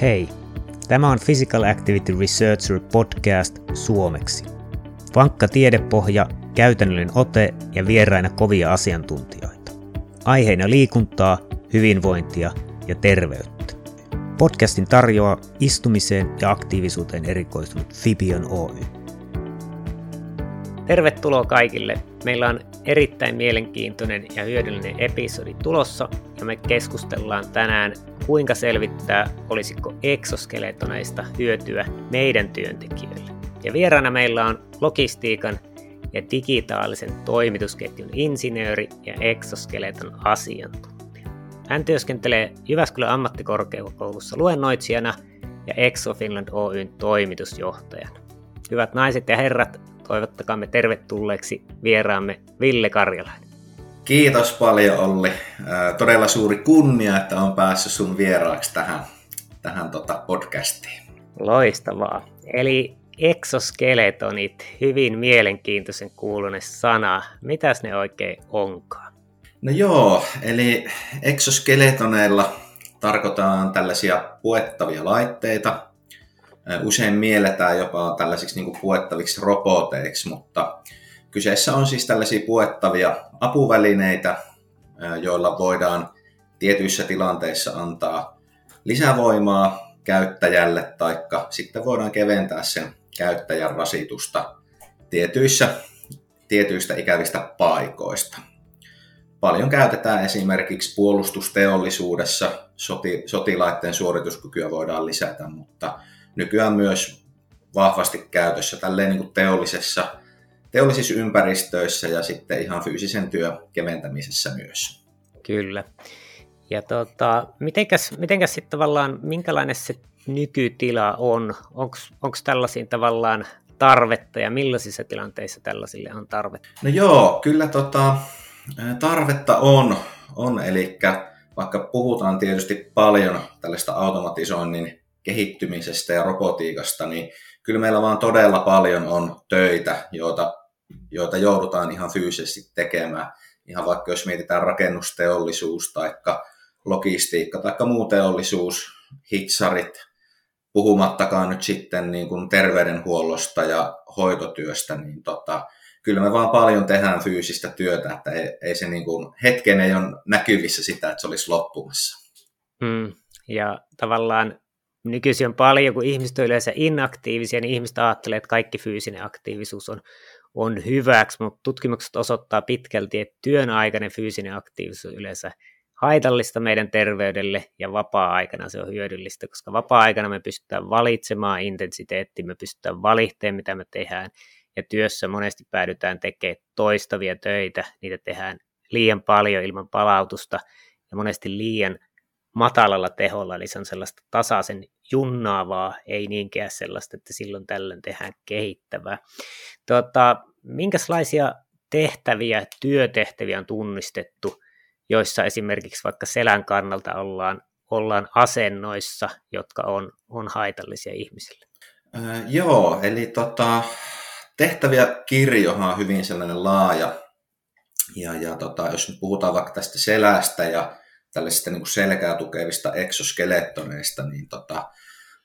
Hei, tämä on Physical Activity Researcher podcast suomeksi. Vankka tiedepohja, käytännöllinen ote ja vieraina kovia asiantuntijoita. Aiheina liikuntaa, hyvinvointia ja terveyttä. Podcastin tarjoaa istumiseen ja aktiivisuuteen erikoistunut Fibion Oy. Tervetuloa kaikille. Meillä on erittäin mielenkiintoinen ja hyödyllinen episodi tulossa ja me keskustellaan tänään kuinka selvittää, olisiko eksoskeletoneista hyötyä meidän työntekijöille. Ja vieraana meillä on logistiikan ja digitaalisen toimitusketjun insinööri ja eksoskeleton asiantuntija. Hän työskentelee Jyväskylän ammattikorkeakoulussa luennoitsijana ja Exo Finland Oyn toimitusjohtajana. Hyvät naiset ja herrat, toivottakaamme tervetulleeksi vieraamme Ville Karjalainen. Kiitos paljon Olli. Todella suuri kunnia, että on päässyt sun vieraaksi tähän, tähän tota podcastiin. Loistavaa. Eli exoskeletonit, hyvin mielenkiintoisen kuulunen sana. Mitäs ne oikein onkaan? No joo, eli exoskeletoneilla tarkoitaan tällaisia puettavia laitteita. Usein mielletään jopa tällaisiksi niin puettaviksi roboteiksi, mutta Kyseessä on siis tällaisia puettavia apuvälineitä, joilla voidaan tietyissä tilanteissa antaa lisävoimaa käyttäjälle, taikka sitten voidaan keventää sen käyttäjän rasitusta tietyissä, tietyistä ikävistä paikoista. Paljon käytetään esimerkiksi puolustusteollisuudessa, soti, sotilaiden suorituskykyä voidaan lisätä, mutta nykyään myös vahvasti käytössä tälleen niin kuin teollisessa teollisissa ympäristöissä ja sitten ihan fyysisen työn keventämisessä myös. Kyllä. Ja mitenkäs, mitenkäs sitten tavallaan, minkälainen se nykytila on? Onko tällaisiin tavallaan tarvetta ja millaisissa tilanteissa tällaisille on tarvetta? No joo, kyllä tota, tarvetta on, on eli vaikka puhutaan tietysti paljon tällaista automatisoinnin kehittymisestä ja robotiikasta, niin kyllä meillä vaan todella paljon on töitä, joita joita joudutaan ihan fyysisesti tekemään. Ihan vaikka jos mietitään rakennusteollisuus tai logistiikka tai muu teollisuus, hitsarit, puhumattakaan nyt sitten niin kuin terveydenhuollosta ja hoitotyöstä, niin tota, kyllä me vaan paljon tehdään fyysistä työtä, että ei, ei se niin kuin, hetken ei ole näkyvissä sitä, että se olisi loppumassa. Mm, ja tavallaan nykyisin on paljon, kun ihmiset on yleensä inaktiivisia, niin ihmiset ajattelee, että kaikki fyysinen aktiivisuus on on hyväksi, mutta tutkimukset osoittaa pitkälti, että työn aikainen fyysinen aktiivisuus yleensä haitallista meidän terveydelle ja vapaa-aikana se on hyödyllistä, koska vapaa-aikana me pystytään valitsemaan intensiteetti, me pystytään valittamaan, mitä me tehdään, ja työssä monesti päädytään tekemään toistavia töitä, niitä tehdään liian paljon ilman palautusta ja monesti liian matalalla teholla, eli se on sellaista tasaisen junnaavaa, ei niinkään sellaista, että silloin tällöin tehdään kehittävää. Tota, minkälaisia tehtäviä, työtehtäviä on tunnistettu, joissa esimerkiksi vaikka selän kannalta ollaan, ollaan asennoissa, jotka on, on haitallisia ihmisille? Äh, joo, eli tota, tehtäviä kirjohan on hyvin sellainen laaja. Ja, ja tota, jos nyt puhutaan vaikka tästä selästä ja tällaisista niin selkää tukevista exoskelettoneista, niin tota,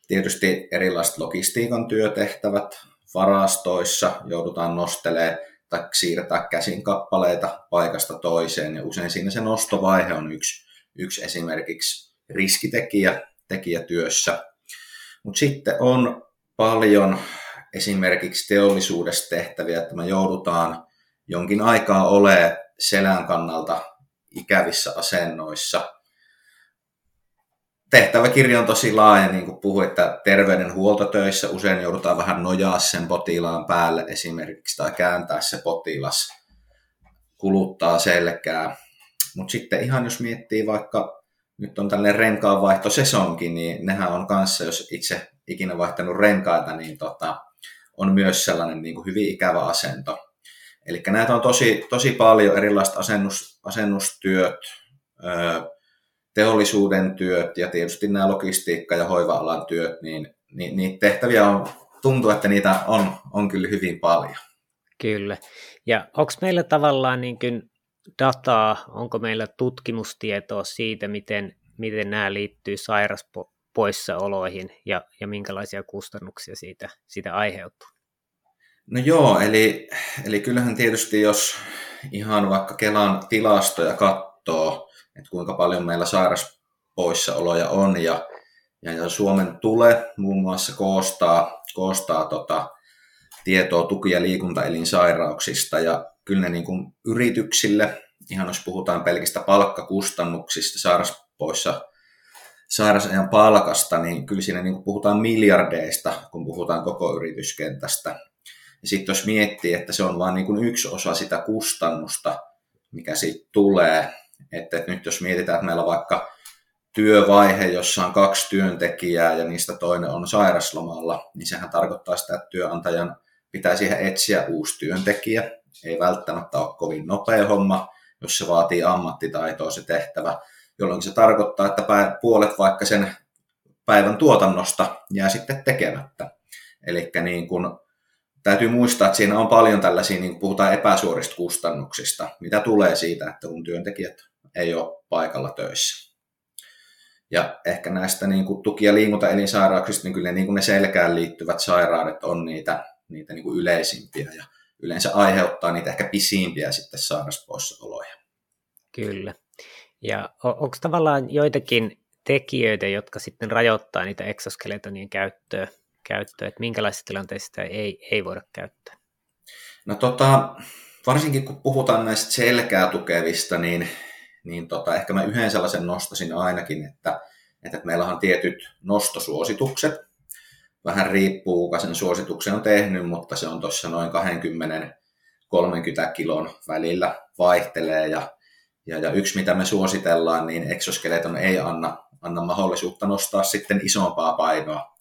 tietysti erilaiset logistiikan työtehtävät varastoissa joudutaan nostelemaan tai siirtää käsin kappaleita paikasta toiseen, ja usein siinä se nostovaihe on yksi, yksi esimerkiksi riskitekijä tekijä työssä. Mutta sitten on paljon esimerkiksi teollisuudessa tehtäviä, että me joudutaan jonkin aikaa olemaan selän kannalta ikävissä asennoissa. Tehtäväkirja on tosi laaja, niin kuin puhuin, että terveydenhuoltotöissä usein joudutaan vähän nojaa sen potilaan päälle esimerkiksi tai kääntää se potilas, kuluttaa selkää. Mutta sitten ihan jos miettii vaikka, nyt on tällainen renkaanvaihtosesonki, niin nehän on kanssa, jos itse ikinä vaihtanut renkaita, niin tota, on myös sellainen niin kuin hyvin ikävä asento Eli näitä on tosi, tosi paljon erilaiset asennus, asennustyöt, teollisuuden työt ja tietysti nämä logistiikka- ja hoiva-alan työt, niin, niin niitä tehtäviä on, tuntuu, että niitä on, on kyllä hyvin paljon. Kyllä. Ja onko meillä tavallaan niin kuin dataa, onko meillä tutkimustietoa siitä, miten, miten nämä liittyy sairaspo- poissaoloihin ja, ja minkälaisia kustannuksia siitä, siitä aiheutuu? No joo, eli, eli kyllähän tietysti jos ihan vaikka Kelan tilastoja katsoo, että kuinka paljon meillä sairaspoissaoloja on ja, ja, Suomen tule muun muassa koostaa, koostaa tota, tietoa tuki- ja liikuntaelinsairauksista ja kyllä ne niin kuin yrityksille, ihan jos puhutaan pelkistä palkkakustannuksista, sairaspoissa sairasajan palkasta, niin kyllä siinä niin kuin puhutaan miljardeista, kun puhutaan koko yrityskentästä. Ja sitten jos miettii, että se on vain niin yksi osa sitä kustannusta, mikä siitä tulee, että, että nyt jos mietitään, että meillä on vaikka työvaihe, jossa on kaksi työntekijää ja niistä toinen on sairaslomalla, niin sehän tarkoittaa sitä, että työnantajan pitää siihen etsiä uusi työntekijä. Ei välttämättä ole kovin nopea homma, jos se vaatii ammattitaitoa se tehtävä, jolloin se tarkoittaa, että puolet vaikka sen päivän tuotannosta jää sitten tekemättä. Eli niin kun, täytyy muistaa, että siinä on paljon tällaisia, niin puhutaan epäsuorista kustannuksista, mitä tulee siitä, että kun työntekijät ei ole paikalla töissä. Ja ehkä näistä niin kuin tuki- ja liikuntaelinsairauksista, niin kyllä niin kuin ne selkään liittyvät sairaudet on niitä, niitä niin kuin yleisimpiä ja yleensä aiheuttaa niitä ehkä pisimpiä sitten sairauspoissaoloja. Kyllä. Ja onko tavallaan joitakin tekijöitä, jotka sitten rajoittaa niitä exoskeletonien käyttöä, käyttöä että minkälaisissa tilanteissa sitä ei, ei voida käyttää? No tota, varsinkin kun puhutaan näistä selkää tukevista, niin, niin tota, ehkä mä yhden sellaisen nostasin ainakin, että, että meillä on tietyt nostosuositukset. Vähän riippuu, kuka sen suosituksen on tehnyt, mutta se on tuossa noin 20-30 kilon välillä vaihtelee ja ja, ja yksi, mitä me suositellaan, niin exoskeleton ei anna, anna mahdollisuutta nostaa sitten isompaa painoa,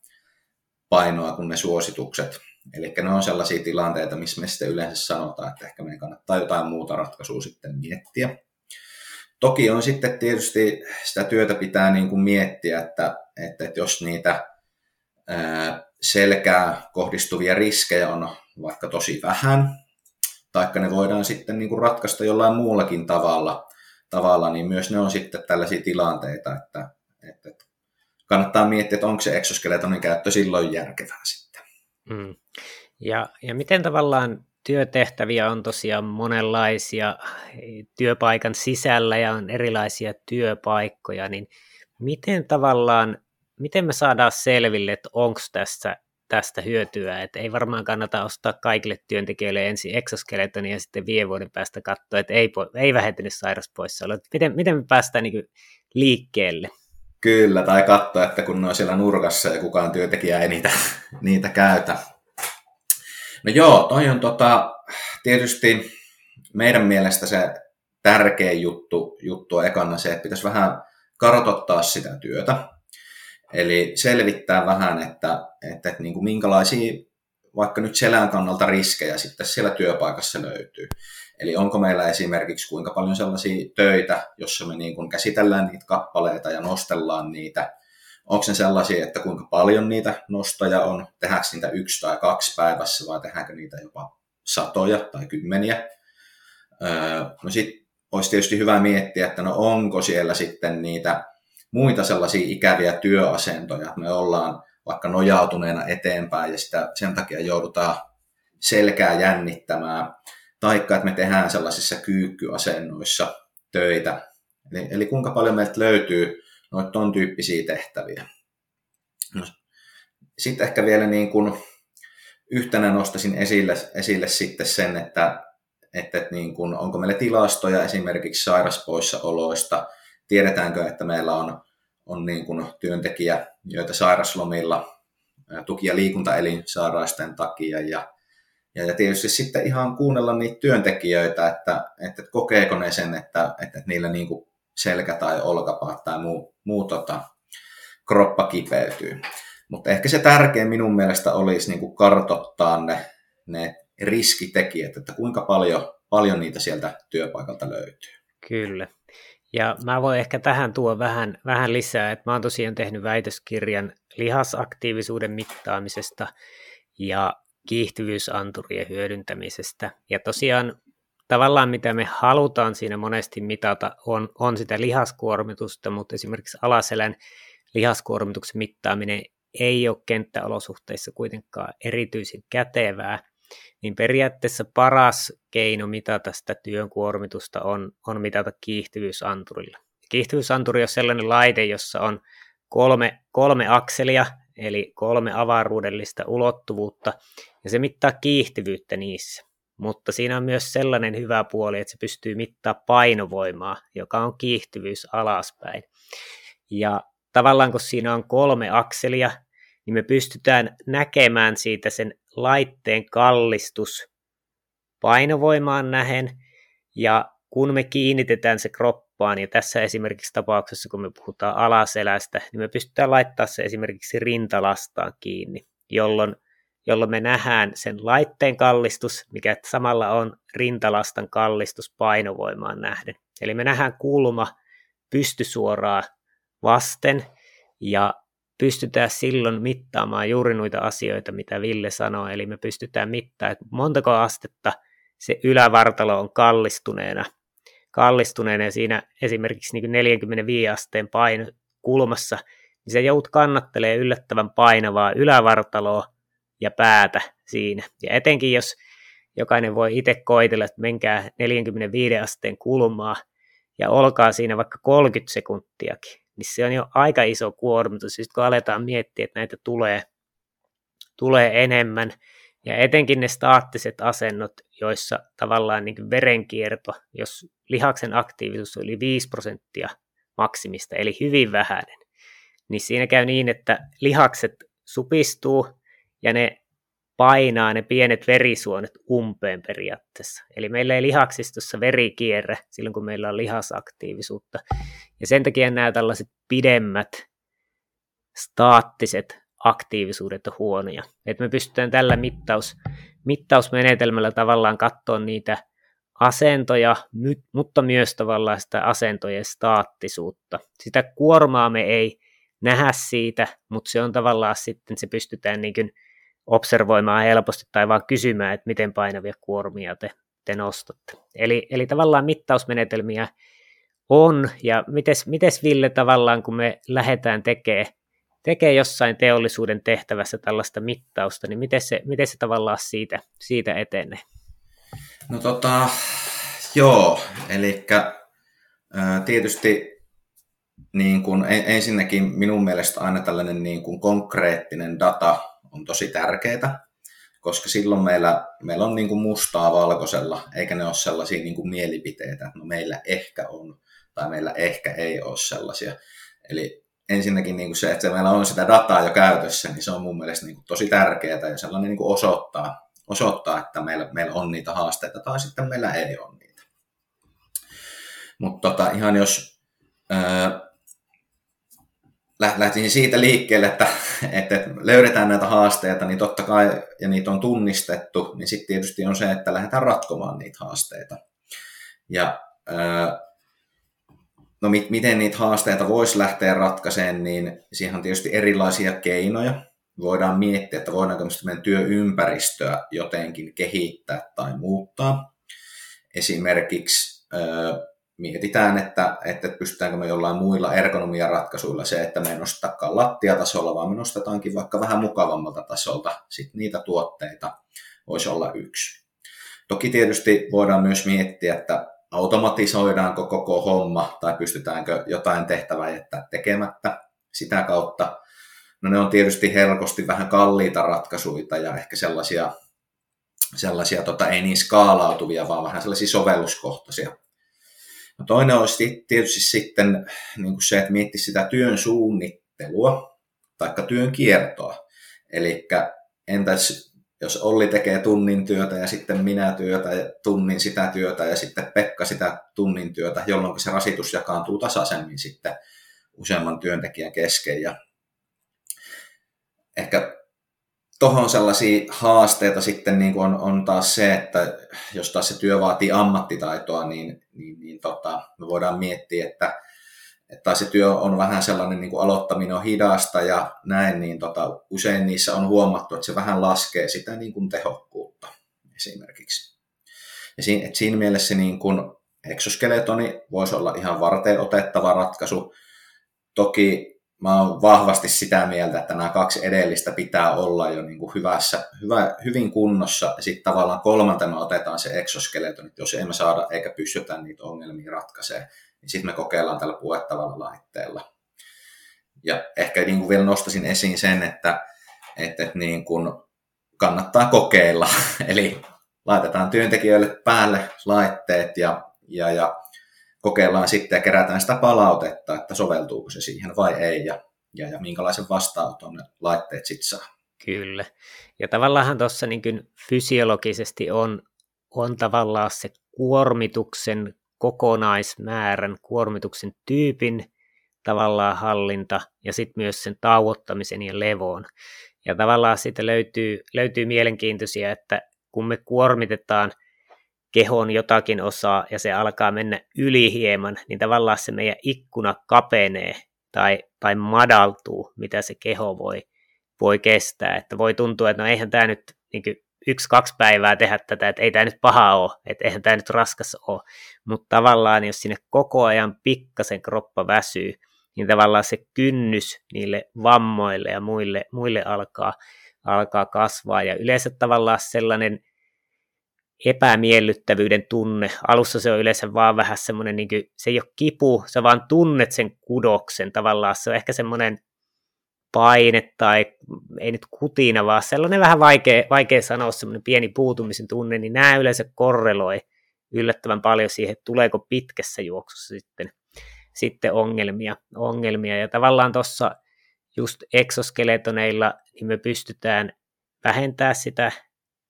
painoa kuin ne suositukset. Eli ne on sellaisia tilanteita, missä me sitten yleensä sanotaan, että ehkä meidän kannattaa jotain muuta ratkaisua sitten miettiä. Toki on sitten tietysti sitä työtä pitää niin kuin miettiä, että, että, että jos niitä ää, selkää kohdistuvia riskejä on vaikka tosi vähän, taikka ne voidaan sitten niin kuin ratkaista jollain muullakin tavalla, tavalla, niin myös ne on sitten tällaisia tilanteita, että, että kannattaa miettiä, että onko se exoskeletonin käyttö silloin järkevää sitten. Mm. Ja, ja miten tavallaan työtehtäviä on tosiaan monenlaisia työpaikan sisällä ja on erilaisia työpaikkoja, niin miten tavallaan, miten me saadaan selville, että onko tässä tästä hyötyä, että ei varmaan kannata ostaa kaikille työntekijöille ensin exoskeletonia ja sitten viiden vuoden päästä katsoa, että ei, ei vähentynyt sairauspoissaolo. Miten, miten me päästään niin liikkeelle? Kyllä, tai katsoa, että kun ne on siellä nurkassa ja kukaan työntekijä ei niitä, niitä käytä. No joo, toi on tota, tietysti meidän mielestä se tärkein juttu, juttu on ekana se, että pitäisi vähän kartoittaa sitä työtä. Eli selvittää vähän, että, että, että niin kuin minkälaisia vaikka nyt selän kannalta riskejä sitten siellä työpaikassa löytyy. Eli onko meillä esimerkiksi kuinka paljon sellaisia töitä, jossa me niin kuin käsitellään niitä kappaleita ja nostellaan niitä. Onko ne sellaisia, että kuinka paljon niitä nostoja on, tehdäänkö niitä yksi tai kaksi päivässä vai tehdäänkö niitä jopa satoja tai kymmeniä. Öö, no sitten olisi tietysti hyvä miettiä, että no onko siellä sitten niitä muita sellaisia ikäviä työasentoja. Me ollaan vaikka nojautuneena eteenpäin ja sitä, sen takia joudutaan selkää jännittämään. Taikka, että me tehdään sellaisissa kyykkyasennoissa töitä. Eli, eli kuinka paljon meiltä löytyy noita ton tyyppisiä tehtäviä. No, sitten ehkä vielä niin kuin yhtenä nostaisin esille, esille sitten sen, että, että, niin kuin, onko meillä tilastoja esimerkiksi sairaspoissaoloista, tiedetäänkö, että meillä on, on niin kuin työntekijä, joita sairaslomilla tuki- ja liikuntaelinsairaisten takia ja, ja, tietysti sitten ihan kuunnella niitä työntekijöitä, että, että kokeeko ne sen, että, että niillä niin kuin selkä tai olkapaat tai muu, muu tota, kroppa kipeytyy. Mutta ehkä se tärkein minun mielestä olisi niin kuin kartottaa ne, ne riskitekijät, että kuinka paljon, paljon niitä sieltä työpaikalta löytyy. Kyllä. Ja mä voin ehkä tähän tuo vähän, vähän lisää, että mä oon tosiaan tehnyt väitöskirjan lihasaktiivisuuden mittaamisesta ja kiihtyvyysanturien hyödyntämisestä. Ja tosiaan tavallaan mitä me halutaan siinä monesti mitata on, on sitä lihaskuormitusta, mutta esimerkiksi alaselän lihaskuormituksen mittaaminen ei ole kenttäolosuhteissa kuitenkaan erityisen kätevää, niin periaatteessa paras keino mitata sitä työn kuormitusta on, on mitata kiihtyvyysanturilla. Kiihtyvyysanturi on sellainen laite, jossa on kolme, kolme akselia, eli kolme avaruudellista ulottuvuutta, ja se mittaa kiihtyvyyttä niissä. Mutta siinä on myös sellainen hyvä puoli, että se pystyy mittaa painovoimaa, joka on kiihtyvyys alaspäin. Ja tavallaan kun siinä on kolme akselia, niin me pystytään näkemään siitä sen laitteen kallistus painovoimaan nähen, ja kun me kiinnitetään se kroppaan, ja tässä esimerkiksi tapauksessa, kun me puhutaan alaselästä, niin me pystytään laittaa se esimerkiksi rintalastaan kiinni, jolloin, jolloin me nähdään sen laitteen kallistus, mikä samalla on rintalastan kallistus painovoimaan nähden. Eli me nähdään kulma pystysuoraa vasten, ja pystytään silloin mittaamaan juuri noita asioita, mitä Ville sanoi, eli me pystytään mittaamaan, että montako astetta se ylävartalo on kallistuneena, kallistuneena ja siinä esimerkiksi niin 45 asteen paino kulmassa, niin se jout kannattelee yllättävän painavaa ylävartaloa ja päätä siinä. Ja etenkin jos jokainen voi itse koitella, että menkää 45 asteen kulmaa ja olkaa siinä vaikka 30 sekuntiakin, niin se on jo aika iso kuormitus. Sitten kun aletaan miettiä, että näitä tulee, tulee enemmän, ja etenkin ne staattiset asennot, joissa tavallaan niin verenkierto, jos lihaksen aktiivisuus on yli 5 prosenttia maksimista, eli hyvin vähäinen, niin siinä käy niin, että lihakset supistuu ja ne painaa ne pienet verisuonet umpeen periaatteessa. Eli meillä ei lihaksistossa veri kierrä silloin, kun meillä on lihasaktiivisuutta. Ja sen takia nämä tällaiset pidemmät staattiset aktiivisuudet on huonoja. Et me pystytään tällä mittaus, mittausmenetelmällä tavallaan katsoa niitä asentoja, mutta myös tavallaan sitä asentojen staattisuutta. Sitä kuormaa me ei nähdä siitä, mutta se on tavallaan sitten, se pystytään niin kuin observoimaan helposti tai vaan kysymään, että miten painavia kuormia te, te nostatte. Eli, eli tavallaan mittausmenetelmiä on, ja mites, mites Ville tavallaan, kun me lähdetään tekemään tekee jossain teollisuuden tehtävässä tällaista mittausta, niin miten se, miten se tavallaan siitä, siitä etenee? No tota, joo, eli tietysti niin kun, ensinnäkin minun mielestä aina tällainen niin kun konkreettinen data on tosi tärkeää, koska silloin meillä, meillä on niin kuin mustaa valkoisella, eikä ne ole sellaisia niin kuin mielipiteitä, että no meillä ehkä on tai meillä ehkä ei ole sellaisia. Eli ensinnäkin niin kuin se, että meillä on sitä dataa jo käytössä, niin se on mun mielestä niin kuin tosi tärkeää ja sellainen niin kuin osoittaa, osoittaa, että meillä, meillä on niitä haasteita tai sitten meillä ei ole niitä. Mutta tota, ihan jos ää, lähtisin siitä liikkeelle, että, että löydetään näitä haasteita, niin totta kai, ja niitä on tunnistettu, niin sitten tietysti on se, että lähdetään ratkomaan niitä haasteita. Ja no mit, miten niitä haasteita voisi lähteä ratkaisemaan, niin siihen on tietysti erilaisia keinoja. Voidaan miettiä, että voidaanko meidän työympäristöä jotenkin kehittää tai muuttaa. Esimerkiksi mietitään, että, että pystytäänkö me jollain muilla ergonomiaratkaisuilla se, että me ei nostakaan lattiatasolla, vaan me nostetaankin vaikka vähän mukavammalta tasolta sit niitä tuotteita, voisi olla yksi. Toki tietysti voidaan myös miettiä, että automatisoidaanko koko homma tai pystytäänkö jotain tehtävää jättää tekemättä sitä kautta. No ne on tietysti helposti vähän kalliita ratkaisuja ja ehkä sellaisia, sellaisia tota, ei niin skaalautuvia, vaan vähän sellaisia sovelluskohtaisia No toinen olisi tietysti sitten niin kuin se, että miettisi sitä työn suunnittelua tai työn kiertoa. Eli entäs jos Olli tekee tunnin työtä ja sitten minä työtä ja tunnin sitä työtä ja sitten Pekka sitä tunnin työtä, jolloin se rasitus jakaantuu tasaisemmin sitten useamman työntekijän kesken. Ja ehkä tuohon sellaisia haasteita sitten niin kuin on, on taas se, että jos taas se työ vaatii ammattitaitoa, niin, niin, niin tota, me voidaan miettiä, että, että se työ on vähän sellainen niin kuin aloittaminen on hidasta ja näin, niin tota, usein niissä on huomattu, että se vähän laskee sitä niin kuin tehokkuutta esimerkiksi. Ja siinä, että siinä mielessä niin kuin exoskeletoni voisi olla ihan varteen otettava ratkaisu. Toki mä oon vahvasti sitä mieltä, että nämä kaksi edellistä pitää olla jo niin kuin hyvässä, hyvä, hyvin kunnossa. Ja sitten tavallaan kolmantena otetaan se exoskeleton, että jos emme saada eikä pystytä niitä ongelmia ratkaisemaan, niin sitten me kokeillaan tällä puettavalla laitteella. Ja ehkä niin kuin vielä nostaisin esiin sen, että, että, että niin kuin kannattaa kokeilla. Eli laitetaan työntekijöille päälle laitteet ja, ja, ja kokeillaan sitten ja kerätään sitä palautetta, että soveltuuko se siihen vai ei ja, ja, ja minkälaisen vastaanoton ne laitteet sitten saa. Kyllä. Ja tavallaan tuossa niin fysiologisesti on, on tavallaan se kuormituksen kokonaismäärän, kuormituksen tyypin tavallaan hallinta ja sitten myös sen tauottamisen ja levoon. Ja tavallaan siitä löytyy, löytyy mielenkiintoisia, että kun me kuormitetaan – kehon jotakin osaa ja se alkaa mennä yli hieman, niin tavallaan se meidän ikkuna kapenee tai, tai madaltuu, mitä se keho voi, voi kestää. Että voi tuntua, että no eihän tämä nyt niin yksi-kaksi päivää tehdä tätä, että ei tämä nyt paha ole, että eihän tämä nyt raskas ole. Mutta tavallaan jos sinne koko ajan pikkasen kroppa väsyy, niin tavallaan se kynnys niille vammoille ja muille, muille alkaa, alkaa kasvaa. Ja yleensä tavallaan sellainen epämiellyttävyyden tunne. Alussa se on yleensä vaan vähän semmoinen, niin kuin, se ei ole kipu, sä vaan tunnet sen kudoksen tavallaan. Se on ehkä semmoinen paine tai ei nyt kutina, vaan sellainen vähän vaikea, vaikea sanoa, semmoinen pieni puutumisen tunne, niin nämä yleensä korreloi yllättävän paljon siihen, että tuleeko pitkässä juoksussa sitten, sitten ongelmia, ongelmia. Ja tavallaan tuossa just eksoskeletoneilla niin me pystytään vähentämään sitä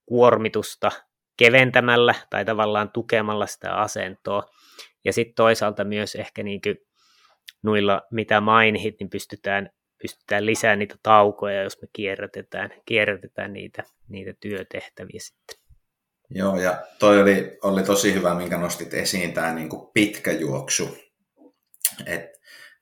kuormitusta keventämällä tai tavallaan tukemalla sitä asentoa. Ja sitten toisaalta myös ehkä niin kuin noilla, mitä mainit, niin pystytään, pystytään lisäämään niitä taukoja, jos me kierrätetään, kierrätetään niitä, niitä työtehtäviä sitten. Joo, ja toi oli, oli tosi hyvä, minkä nostit esiin, tämä niin kuin pitkä juoksu. Et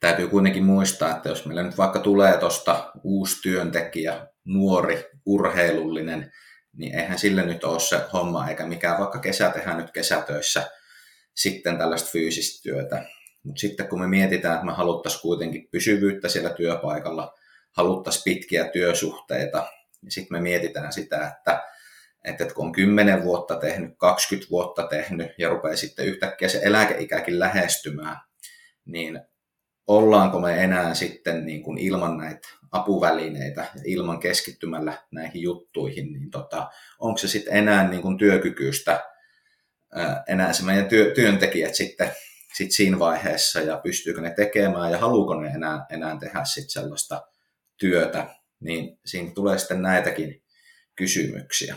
täytyy kuitenkin muistaa, että jos meillä nyt vaikka tulee tuosta uusi työntekijä, nuori, urheilullinen, niin eihän sille nyt ole se homma, eikä mikään vaikka kesä tehdään nyt kesätöissä sitten tällaista fyysistä työtä. Mutta sitten kun me mietitään, että me haluttaisiin kuitenkin pysyvyyttä siellä työpaikalla, haluttaisiin pitkiä työsuhteita, niin sitten me mietitään sitä, että, että kun on 10 vuotta tehnyt, 20 vuotta tehnyt ja rupeaa sitten yhtäkkiä se eläkeikäkin lähestymään, niin ollaanko me enää sitten niin kuin ilman näitä apuvälineitä ja ilman keskittymällä näihin juttuihin, niin tota, onko se sitten enää niin kuin työkykyistä, enää se meidän työ, työntekijät sitten sit siinä vaiheessa ja pystyykö ne tekemään ja haluuko ne enää, enää tehdä sitten sellaista työtä, niin siinä tulee sitten näitäkin kysymyksiä.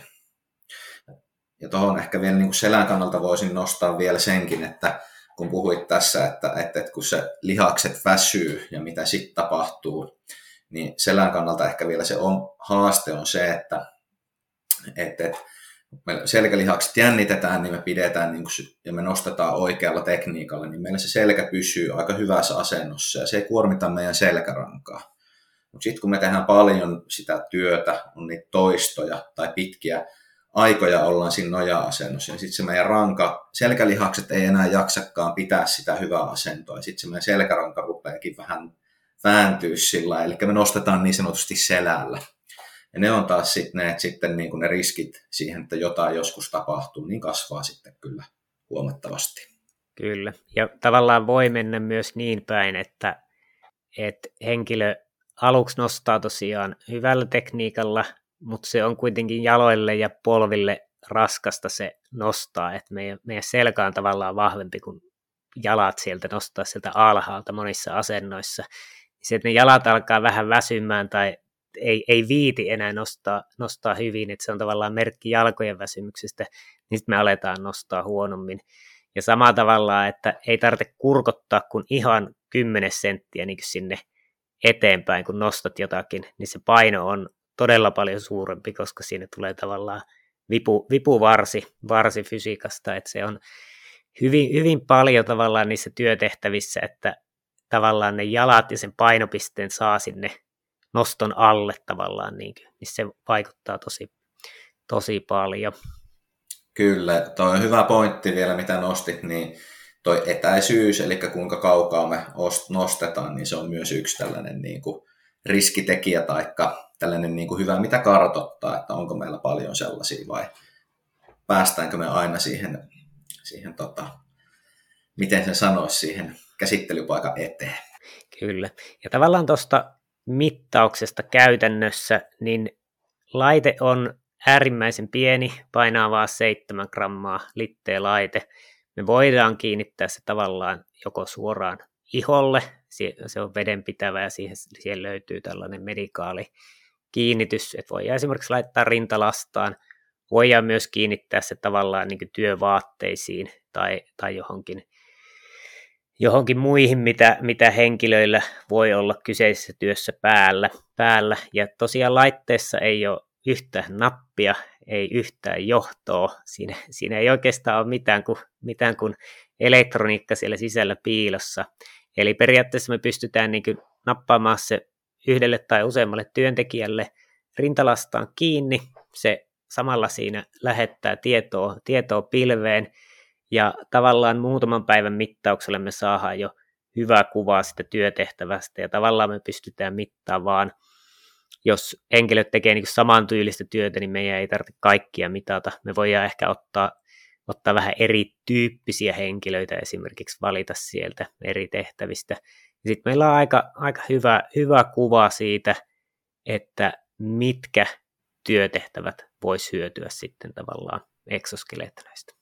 Ja tuohon ehkä vielä niin kuin selän kannalta voisin nostaa vielä senkin, että kun puhuit tässä, että, että, että kun se lihakset väsyy ja mitä sitten tapahtuu, niin selän kannalta ehkä vielä se on, haaste on se, että, että, että me selkälihakset jännitetään, niin me pidetään niin kuin, ja me nostetaan oikealla tekniikalla, niin meillä se selkä pysyy aika hyvässä asennossa ja se ei kuormita meidän selkärankaa. Mutta sitten kun me tehdään paljon sitä työtä, on niitä toistoja tai pitkiä aikoja ollaan siinä noja-asennossa, ja sitten se meidän ranka, selkälihakset ei enää jaksakaan pitää sitä hyvää asentoa, ja sitten se meidän selkäranka rupeakin vähän vääntyä sillä eli me nostetaan niin sanotusti selällä. Ja ne on taas sitten ne, sitten niin ne riskit siihen, että jotain joskus tapahtuu, niin kasvaa sitten kyllä huomattavasti. Kyllä, ja tavallaan voi mennä myös niin päin, että, että henkilö aluksi nostaa tosiaan hyvällä tekniikalla, mutta se on kuitenkin jaloille ja polville raskasta se nostaa, että meidän, meidän selkä on tavallaan vahvempi kuin jalat sieltä nostaa sieltä alhaalta monissa asennoissa. Se, että ne jalat alkaa vähän väsymään tai ei, ei viiti enää nostaa, nostaa hyvin, että se on tavallaan merkki jalkojen väsymyksestä, niin sitten me aletaan nostaa huonommin. Ja sama tavalla, että ei tarvitse kurkottaa kuin ihan 10 senttiä niin sinne eteenpäin, kun nostat jotakin, niin se paino on todella paljon suurempi, koska siinä tulee tavallaan vipu, vipuvarsi varsi fysiikasta, että se on hyvin, hyvin paljon tavallaan niissä työtehtävissä, että tavallaan ne jalat ja sen painopisteen saa sinne noston alle tavallaan, niin, niin se vaikuttaa tosi, tosi paljon. Kyllä, tuo on hyvä pointti vielä, mitä nostit, niin toi etäisyys, eli kuinka kaukaa me nostetaan, niin se on myös yksi tällainen niin kuin riskitekijä tai tällainen niin kuin hyvä, mitä kartottaa, että onko meillä paljon sellaisia vai päästäänkö me aina siihen, siihen tota, miten sen sanoisi, siihen käsittelypaikan eteen. Kyllä. Ja tavallaan tuosta mittauksesta käytännössä, niin laite on äärimmäisen pieni, painaa vain 7 grammaa litteen laite. Me voidaan kiinnittää se tavallaan joko suoraan iholle, se on vedenpitävä ja siihen, siihen löytyy tällainen medikaali kiinnitys, että voidaan esimerkiksi laittaa rintalastaan, voidaan myös kiinnittää se tavallaan niin työvaatteisiin tai, tai johonkin, johonkin muihin, mitä, mitä henkilöillä voi olla kyseisessä työssä päällä. päällä. Ja tosiaan laitteessa ei ole yhtään nappia, ei yhtään johtoa. Siinä, siinä ei oikeastaan ole mitään kuin, mitään kuin elektroniikka siellä sisällä piilossa. Eli periaatteessa me pystytään niin nappaamaan se yhdelle tai useammalle työntekijälle rintalastaan kiinni. Se samalla siinä lähettää tietoa, tietoa pilveen ja tavallaan muutaman päivän mittauksella me saadaan jo hyvä kuva sitä työtehtävästä ja tavallaan me pystytään mittaamaan, jos henkilöt tekee niin samantyylistä työtä, niin meidän ei tarvitse kaikkia mitata. Me voidaan ehkä ottaa, ottaa vähän erityyppisiä henkilöitä esimerkiksi valita sieltä eri tehtävistä. Sitten meillä on aika, aika hyvä, hyvä kuva siitä, että mitkä työtehtävät voisi hyötyä sitten tavallaan eksoskeleetoneista.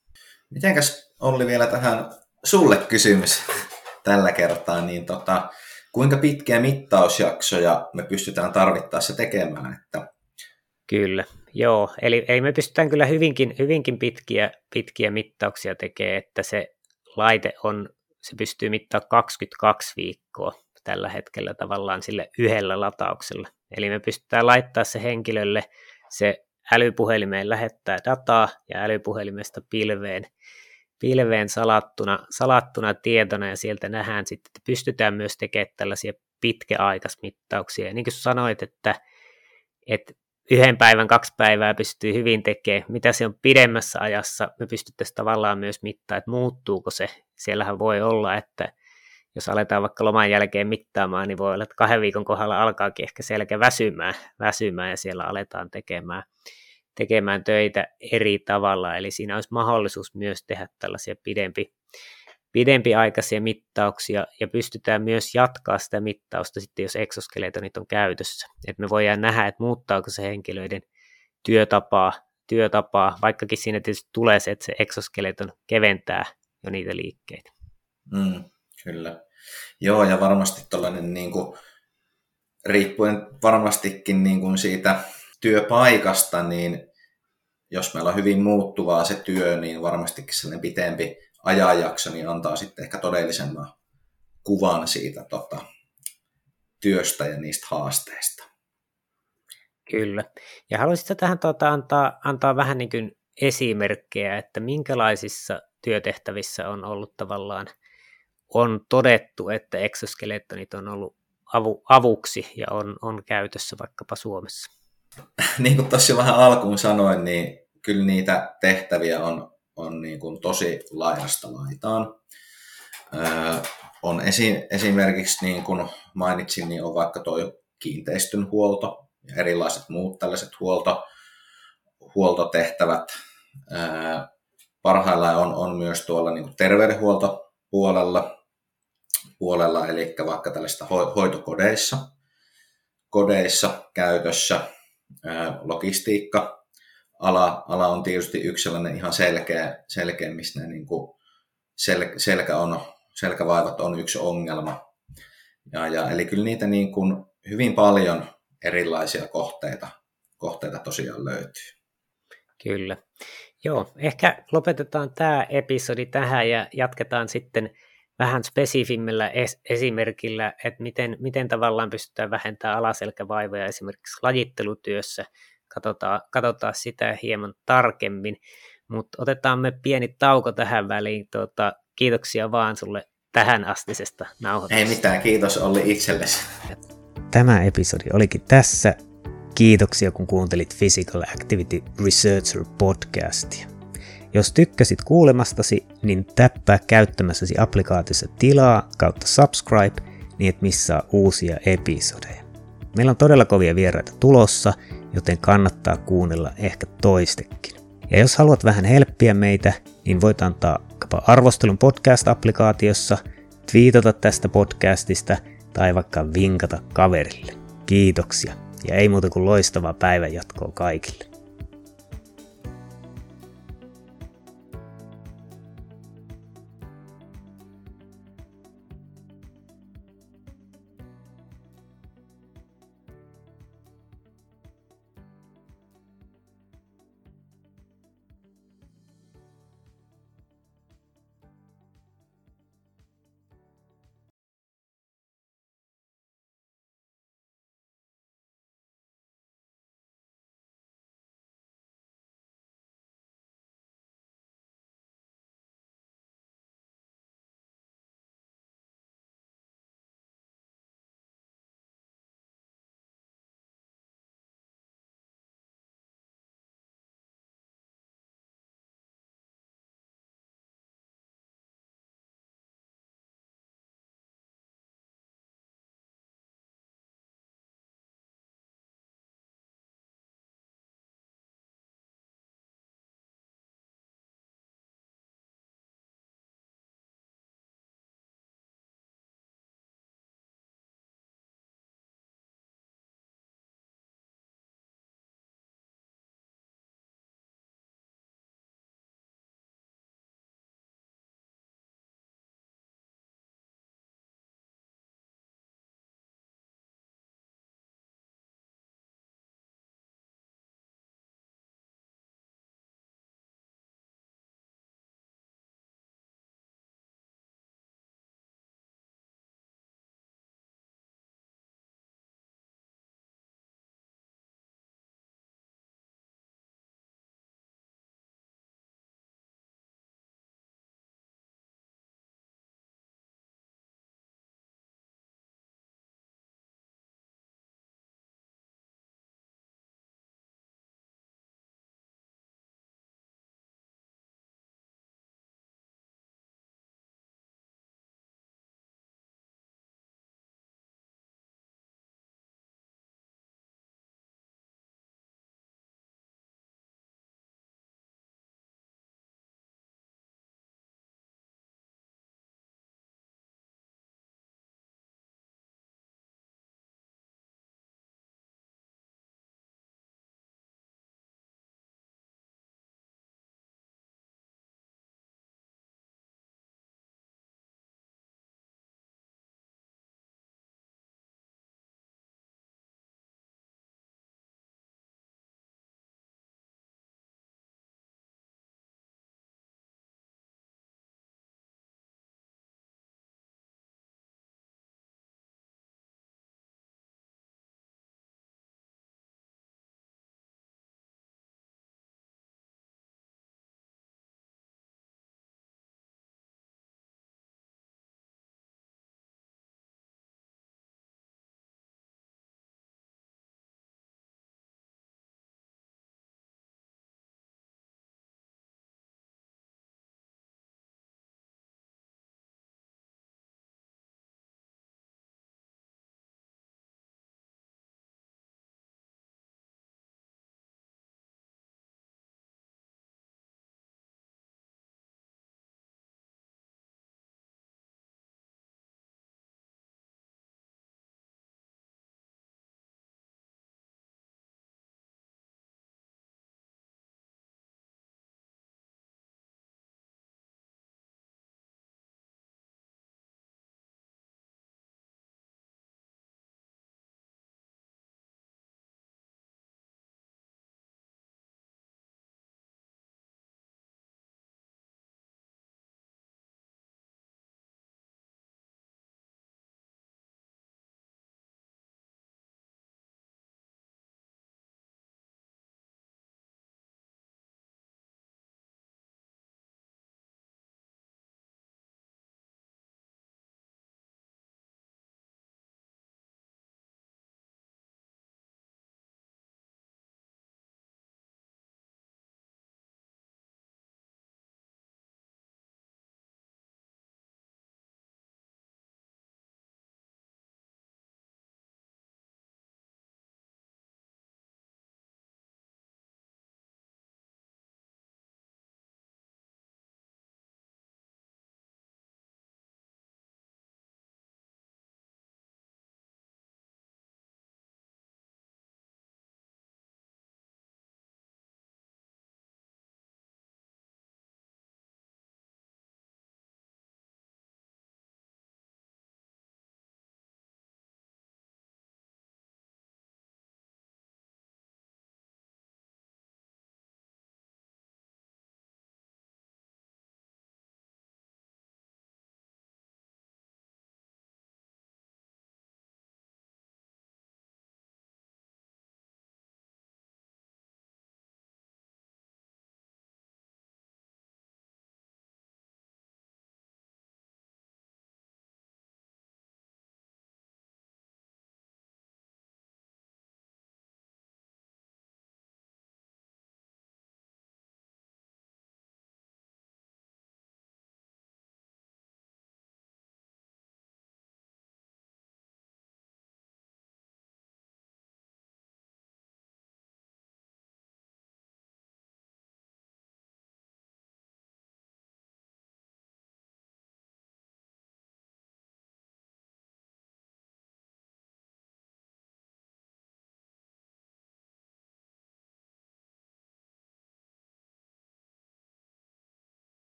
Mitenkäs Olli vielä tähän sulle kysymys tällä kertaa, niin tota, kuinka pitkiä mittausjaksoja me pystytään tarvittaessa tekemään? Että... Kyllä, joo. Eli, eli me pystytään kyllä hyvinkin, hyvinkin pitkiä, pitkiä mittauksia tekemään, että se laite on, se pystyy mittaamaan 22 viikkoa tällä hetkellä tavallaan sille yhdellä latauksella. Eli me pystytään laittaa se henkilölle se älypuhelimeen lähettää dataa ja älypuhelimesta pilveen, pilveen salattuna, salattuna tietona ja sieltä nähdään sitten, että pystytään myös tekemään tällaisia pitkäaikaismittauksia. Ja niin kuin sanoit, että, että yhden päivän, kaksi päivää pystyy hyvin tekemään. Mitä se on pidemmässä ajassa, me pystyttäisiin tavallaan myös mittaa, että muuttuuko se. Siellähän voi olla, että jos aletaan vaikka loman jälkeen mittaamaan, niin voi olla, että kahden viikon kohdalla alkaakin ehkä selkä väsymään, väsymään ja siellä aletaan tekemään, tekemään töitä eri tavalla. Eli siinä olisi mahdollisuus myös tehdä tällaisia pidempi, pidempiaikaisia mittauksia ja pystytään myös jatkaa sitä mittausta sitten, jos exoskeletonit on käytössä. Et me voidaan nähdä, että muuttaako se henkilöiden työtapaa, työtapaa, vaikkakin siinä tietysti tulee se, että se exoskeleton keventää jo niitä liikkeitä. Mm, kyllä. Joo, ja varmasti tällainen niin kuin, riippuen varmastikin niin kuin siitä työpaikasta, niin jos meillä on hyvin muuttuvaa se työ, niin varmastikin sellainen pitempi ajanjakso niin antaa sitten ehkä todellisemman kuvan siitä tota, työstä ja niistä haasteista. Kyllä. Ja haluaisitko tähän tuota, antaa, antaa vähän niin kuin esimerkkejä, että minkälaisissa työtehtävissä on ollut tavallaan on todettu, että exoskelettonit on ollut avu, avuksi ja on, on käytössä vaikkapa Suomessa. Niin kuin tuossa vähän alkuun sanoin, niin kyllä niitä tehtäviä on, on niin kuin tosi laajasta laitaan. Öö, on esi, esimerkiksi, niin kuin mainitsin, niin on vaikka tuo kiinteistön huolto ja erilaiset muut tällaiset huolto, huoltotehtävät. Öö, parhaillaan on, on myös tuolla niin terveydenhuoltopuolella puolella, eli vaikka tällaista hoitokodeissa kodeissa käytössä. Logistiikka ala, ala on tietysti yksi sellainen ihan selkeä, selkeä missä ne niin kuin sel, selkä on, selkävaivat on yksi ongelma. Ja, ja, eli kyllä niitä niin kuin hyvin paljon erilaisia kohteita, kohteita tosiaan löytyy. Kyllä. Joo, ehkä lopetetaan tämä episodi tähän ja jatketaan sitten vähän spesifimmillä es- esimerkillä, että miten, miten tavallaan pystytään vähentämään alaselkävaivoja esimerkiksi lajittelutyössä. Katsotaan, katsotaan sitä hieman tarkemmin, mutta otetaan me pieni tauko tähän väliin. Tuota, kiitoksia vaan sulle tähän astisesta nauhoituksesta. Ei mitään, kiitos Olli itsellesi. Tämä episodi olikin tässä. Kiitoksia kun kuuntelit Physical Activity Researcher podcastia. Jos tykkäsit kuulemastasi, niin täppää käyttämässäsi applikaatiossa tilaa kautta subscribe, niin et missaa uusia episodeja. Meillä on todella kovia vieraita tulossa, joten kannattaa kuunnella ehkä toistekin. Ja jos haluat vähän helppiä meitä, niin voit antaa arvostelun podcast-applikaatiossa, twiitata tästä podcastista tai vaikka vinkata kaverille. Kiitoksia ja ei muuta kuin loistavaa päivänjatkoa kaikille.